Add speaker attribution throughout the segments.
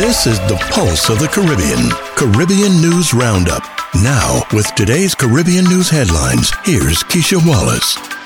Speaker 1: This is the pulse of the Caribbean. Caribbean News Roundup. Now, with today's Caribbean news headlines, here's Keisha Wallace.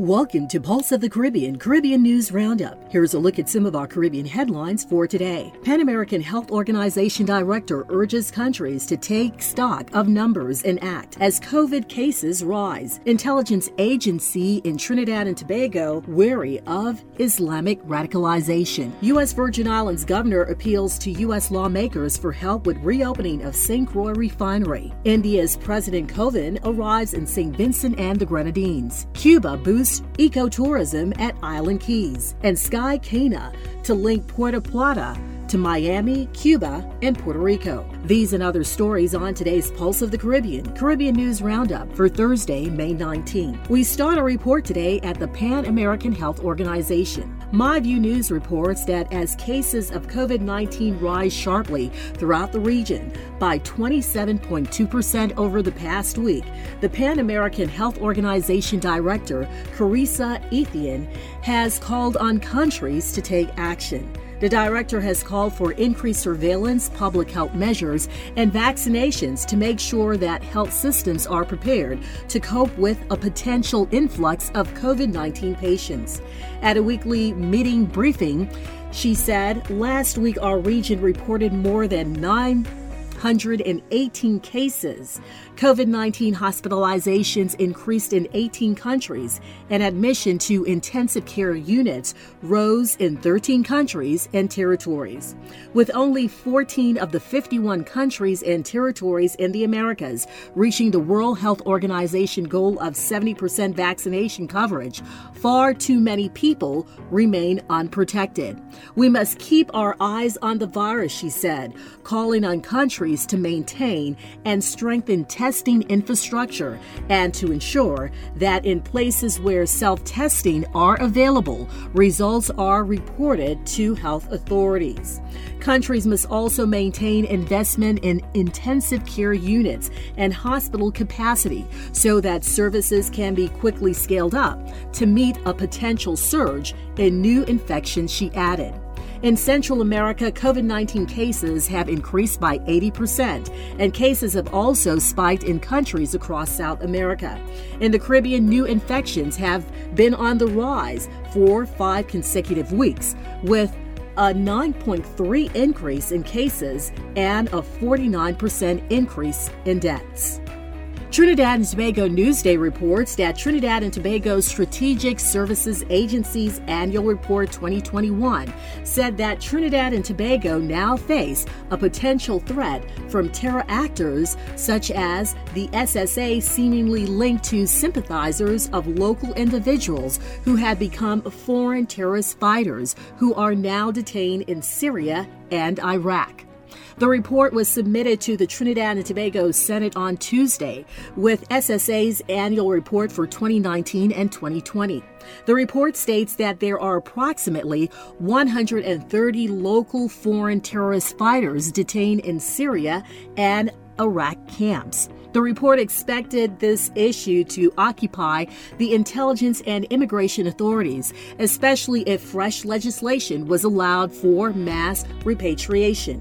Speaker 2: Welcome to Pulse of the Caribbean Caribbean News Roundup. Here's a look at some of our Caribbean headlines for today. Pan American Health Organization Director urges countries to take stock of numbers and act as COVID cases rise. Intelligence agency in Trinidad and Tobago wary of Islamic radicalization. U.S. Virgin Islands governor appeals to U.S. lawmakers for help with reopening of St. Croix refinery. India's President Kovind arrives in St. Vincent and the Grenadines. Cuba boosts boost ecotourism at Island Keys, and Sky Cana to link Puerto Plata to Miami, Cuba, and Puerto Rico. These and other stories on today's Pulse of the Caribbean, Caribbean News Roundup for Thursday, May 19. We start a report today at the Pan American Health Organization. MyView News reports that as cases of COVID 19 rise sharply throughout the region by 27.2% over the past week, the Pan American Health Organization Director, Carissa Etienne, has called on countries to take action. The director has called for increased surveillance, public health measures, and vaccinations to make sure that health systems are prepared to cope with a potential influx of COVID 19 patients. At a weekly meeting briefing, she said, Last week our region reported more than 918 cases COVID 19 hospitalizations increased in 18 countries, and admission to intensive care units rose in 13 countries and territories. With only 14 of the 51 countries and territories in the Americas reaching the World Health Organization goal of 70% vaccination coverage, far too many people remain unprotected. We must keep our eyes on the virus, she said, calling on countries to maintain and strengthen testing testing infrastructure and to ensure that in places where self testing are available, results are reported to health authorities. Countries must also maintain investment in intensive care units and hospital capacity so that services can be quickly scaled up to meet a potential surge in new infections, she added. In Central America, COVID 19 cases have increased by 80%, and cases have also spiked in countries across South America. In the Caribbean, new infections have been on the rise for five consecutive weeks, with a 9.3 increase in cases and a 49% increase in deaths. Trinidad and Tobago Newsday reports that Trinidad and Tobago's Strategic Services Agency's annual report 2021 said that Trinidad and Tobago now face a potential threat from terror actors such as the SSA seemingly linked to sympathizers of local individuals who have become foreign terrorist fighters who are now detained in Syria and Iraq. The report was submitted to the Trinidad and Tobago Senate on Tuesday with SSA's annual report for 2019 and 2020. The report states that there are approximately 130 local foreign terrorist fighters detained in Syria and Iraq camps. The report expected this issue to occupy the intelligence and immigration authorities, especially if fresh legislation was allowed for mass repatriation.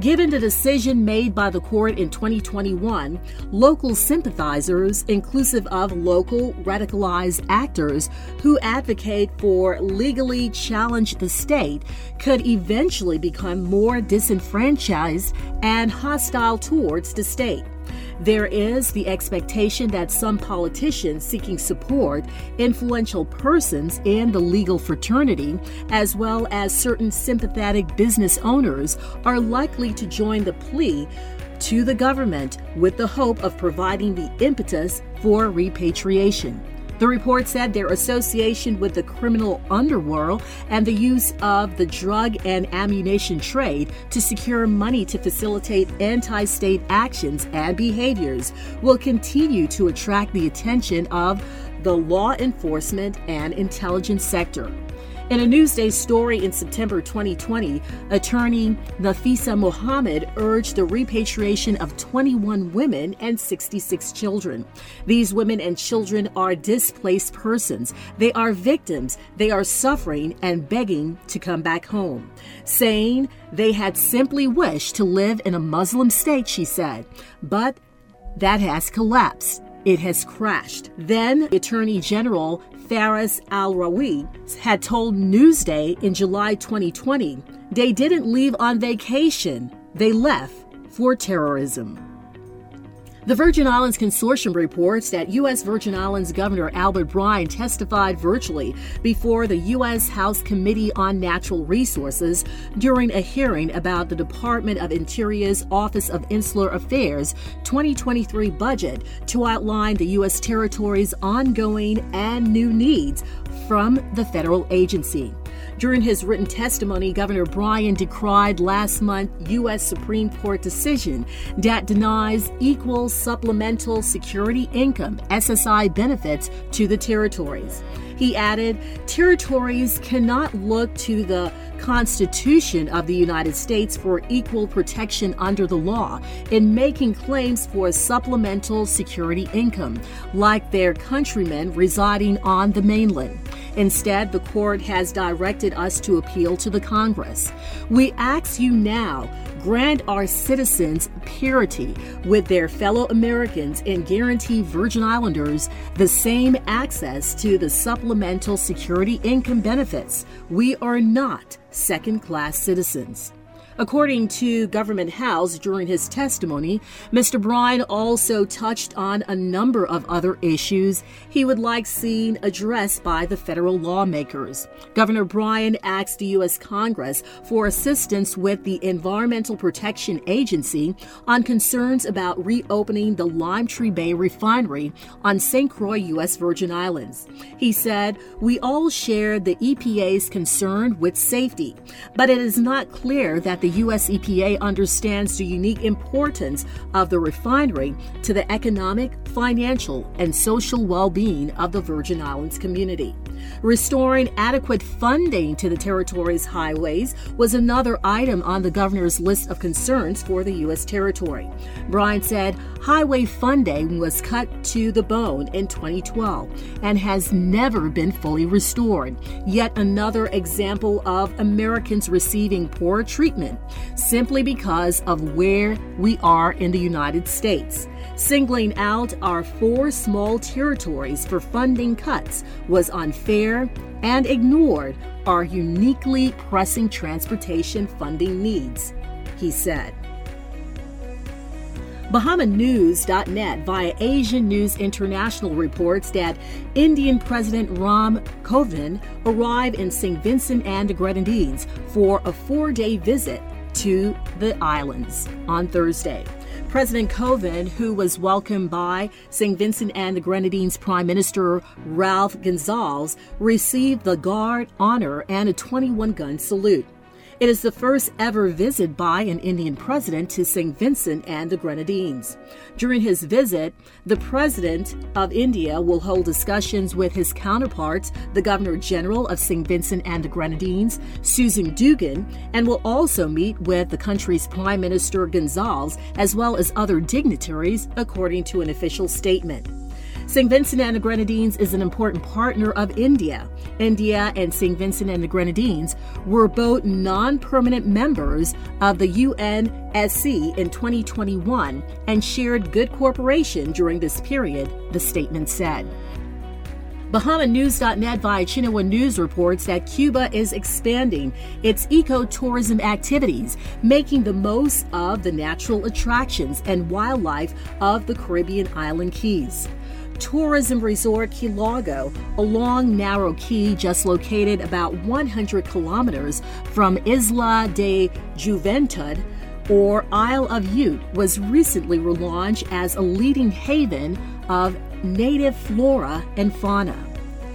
Speaker 2: Given the decision made by the court in 2021, local sympathizers, inclusive of local radicalized actors who advocate for legally challenge the state, could eventually become more disenfranchised and hostile towards the state. There is the expectation that some politicians seeking support, influential persons in the legal fraternity, as well as certain sympathetic business owners, are likely to join the plea to the government with the hope of providing the impetus for repatriation. The report said their association with the criminal underworld and the use of the drug and ammunition trade to secure money to facilitate anti state actions and behaviors will continue to attract the attention of the law enforcement and intelligence sector. In a Newsday story in September 2020, attorney Nafeesa Mohammed urged the repatriation of 21 women and 66 children. These women and children are displaced persons. They are victims. They are suffering and begging to come back home. Saying they had simply wished to live in a Muslim state, she said. But that has collapsed. It has crashed. Then, Attorney General Faris Al Rawi had told Newsday in July 2020 they didn't leave on vacation, they left for terrorism. The Virgin Islands Consortium reports that U.S. Virgin Islands Governor Albert Bryan testified virtually before the U.S. House Committee on Natural Resources during a hearing about the Department of Interior's Office of Insular Affairs 2023 budget to outline the U.S. territory's ongoing and new needs from the federal agency. During his written testimony, Governor Bryan decried last month U.S. Supreme Court decision that denies equal supplemental security income SSI benefits to the territories. He added, territories cannot look to the Constitution of the United States for equal protection under the law in making claims for supplemental security income, like their countrymen residing on the mainland. Instead, the court has directed us to appeal to the Congress. We ask you now grant our citizens parity with their fellow Americans and guarantee Virgin Islanders the same access to the supplemental security income benefits. We are not second class citizens. According to Government House during his testimony, Mr. Bryan also touched on a number of other issues he would like seen addressed by the federal lawmakers. Governor Bryan asked the U.S. Congress for assistance with the Environmental Protection Agency on concerns about reopening the Lime Tree Bay refinery on St. Croix, U.S. Virgin Islands. He said, We all share the EPA's concern with safety, but it is not clear that the the U.S. EPA understands the unique importance of the refinery to the economic, financial, and social well being of the Virgin Islands community. Restoring adequate funding to the territory's highways was another item on the governor's list of concerns for the U.S. territory. Bryan said highway funding was cut to the bone in 2012 and has never been fully restored. Yet another example of Americans receiving poor treatment simply because of where we are in the United States. Singling out our four small territories for funding cuts was unfair and ignored our uniquely pressing transportation funding needs, he said. BahamaNews.net via Asian News International reports that Indian President Ram Kovind arrived in St. Vincent and the Grenadines for a four day visit to the islands on Thursday. President Kovind, who was welcomed by St. Vincent and the Grenadines Prime Minister Ralph Gonsalves, received the Guard honor and a 21 gun salute. It is the first ever visit by an Indian president to St. Vincent and the Grenadines. During his visit, the President of India will hold discussions with his counterparts, the Governor General of St. Vincent and the Grenadines, Susan Dugan, and will also meet with the country's Prime Minister Gonsalves, as well as other dignitaries, according to an official statement. St. Vincent and the Grenadines is an important partner of India. India and St. Vincent and the Grenadines were both non permanent members of the UNSC in 2021 and shared good cooperation during this period, the statement said. BahamaNews.net via Xinhua News reports that Cuba is expanding its ecotourism activities, making the most of the natural attractions and wildlife of the Caribbean island keys tourism resort Key Largo, a long, narrow key just located about 100 kilometers from Isla de Juventud or Isle of Youth, was recently relaunched as a leading haven of native flora and fauna.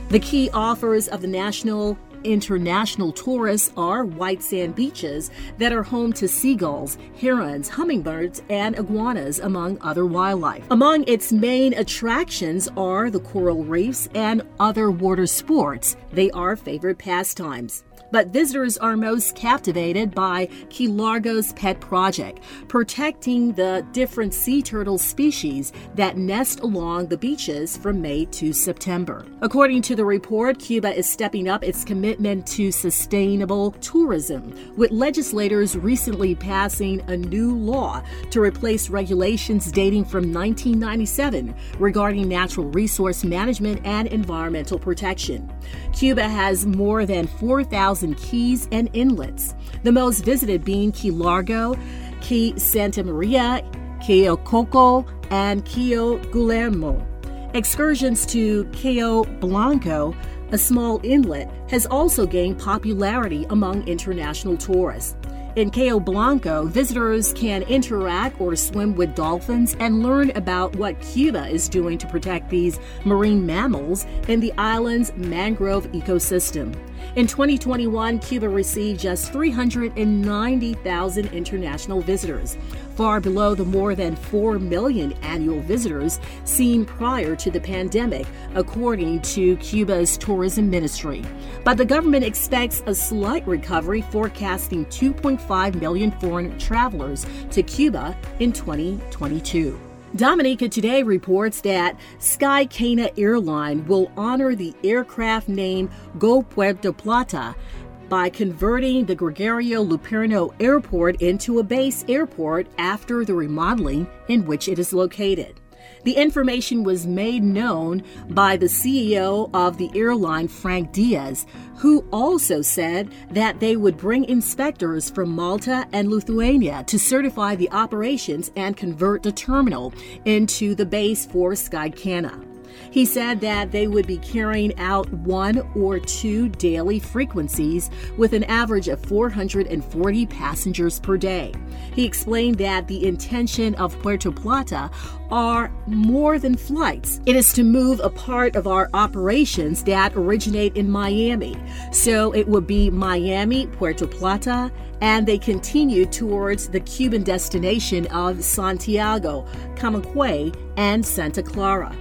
Speaker 2: The key offers of the National international tourists are white sand beaches that are home to seagulls, herons, hummingbirds, and iguanas, among other wildlife. Among its main attractions are the coral reefs and other water sports, they are favorite pastimes but visitors are most captivated by Key Largo's pet project, protecting the different sea turtle species that nest along the beaches from May to September. According to the report, Cuba is stepping up its commitment to sustainable tourism, with legislators recently passing a new law to replace regulations dating from 1997 regarding natural resource management and environmental protection. Cuba has more than 4,000 keys and inlets, the most visited being Key Largo, Key Santa Maria, Cayo Coco, and Cayo Guillermo. Excursions to Cayo Blanco, a small inlet, has also gained popularity among international tourists. In Cayo Blanco, visitors can interact or swim with dolphins and learn about what Cuba is doing to protect these marine mammals in the island's mangrove ecosystem. In 2021, Cuba received just 390,000 international visitors, far below the more than 4 million annual visitors seen prior to the pandemic, according to Cuba's tourism ministry. But the government expects a slight recovery, forecasting 2.5 million foreign travelers to Cuba in 2022. Dominica Today reports that Sky Cana Airline will honor the aircraft name Go Puerto Plata by converting the Gregorio Luperón Airport into a base airport after the remodeling in which it is located. The information was made known by the CEO of the airline, Frank Diaz, who also said that they would bring inspectors from Malta and Lithuania to certify the operations and convert the terminal into the base for Skycana. He said that they would be carrying out one or two daily frequencies with an average of 440 passengers per day. He explained that the intention of Puerto Plata are more than flights. It is to move a part of our operations that originate in Miami. So it would be Miami, Puerto Plata, and they continue towards the Cuban destination of Santiago, Camagüey, and Santa Clara.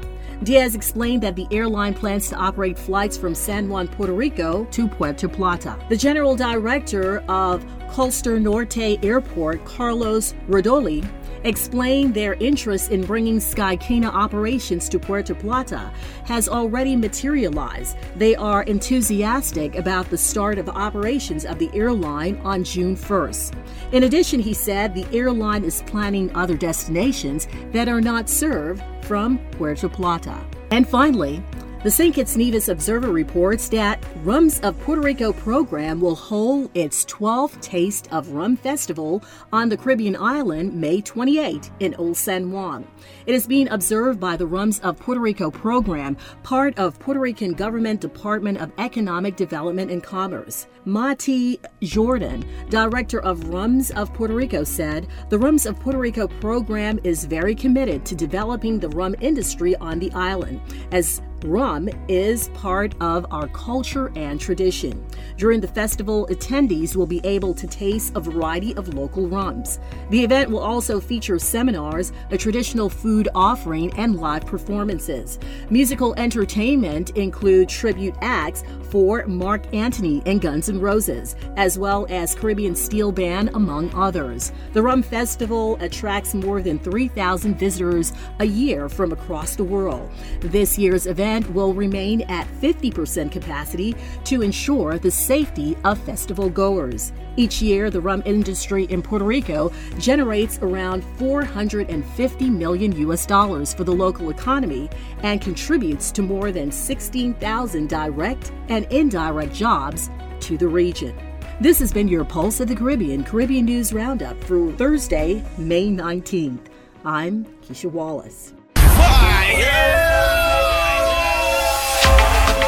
Speaker 2: Diaz explained that the airline plans to operate flights from San Juan, Puerto Rico to Puerto Plata. The general director of Costa Norte Airport, Carlos Rodoli, explained their interest in bringing Skycana operations to Puerto Plata has already materialized. They are enthusiastic about the start of operations of the airline on June 1st. In addition, he said the airline is planning other destinations that are not served from Puerto Plata. And finally, the St. Kitts Nevis Observer reports that Rums of Puerto Rico program will hold its 12th Taste of Rum Festival on the Caribbean island May 28 in Old San Juan. It is being observed by the Rums of Puerto Rico program, part of Puerto Rican Government Department of Economic Development and Commerce. Mati Jordan, director of Rums of Puerto Rico, said the Rums of Puerto Rico program is very committed to developing the rum industry on the island, as Rum is part of our culture and tradition. During the festival, attendees will be able to taste a variety of local rums. The event will also feature seminars, a traditional food offering, and live performances. Musical entertainment include tribute acts for Marc Anthony and Guns N' Roses, as well as Caribbean Steel Band, among others. The Rum Festival attracts more than 3,000 visitors a year from across the world. This year's event will remain at 50% capacity to ensure the safety of festival goers. Each year, the rum industry in Puerto Rico generates around 450 million US dollars for the local economy and contributes to more than 16,000 direct and indirect jobs to the region. This has been your Pulse of the Caribbean Caribbean News Roundup for Thursday, May 19th. I'm Keisha Wallace.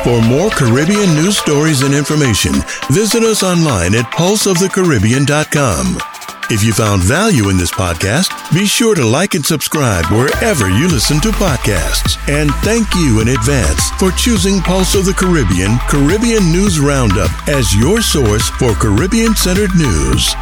Speaker 1: For more Caribbean news stories and information, visit us online at pulseofthecaribbean.com. If you found value in this podcast, be sure to like and subscribe wherever you listen to podcasts. And thank you in advance for choosing Pulse of the Caribbean Caribbean News Roundup as your source for Caribbean centered news.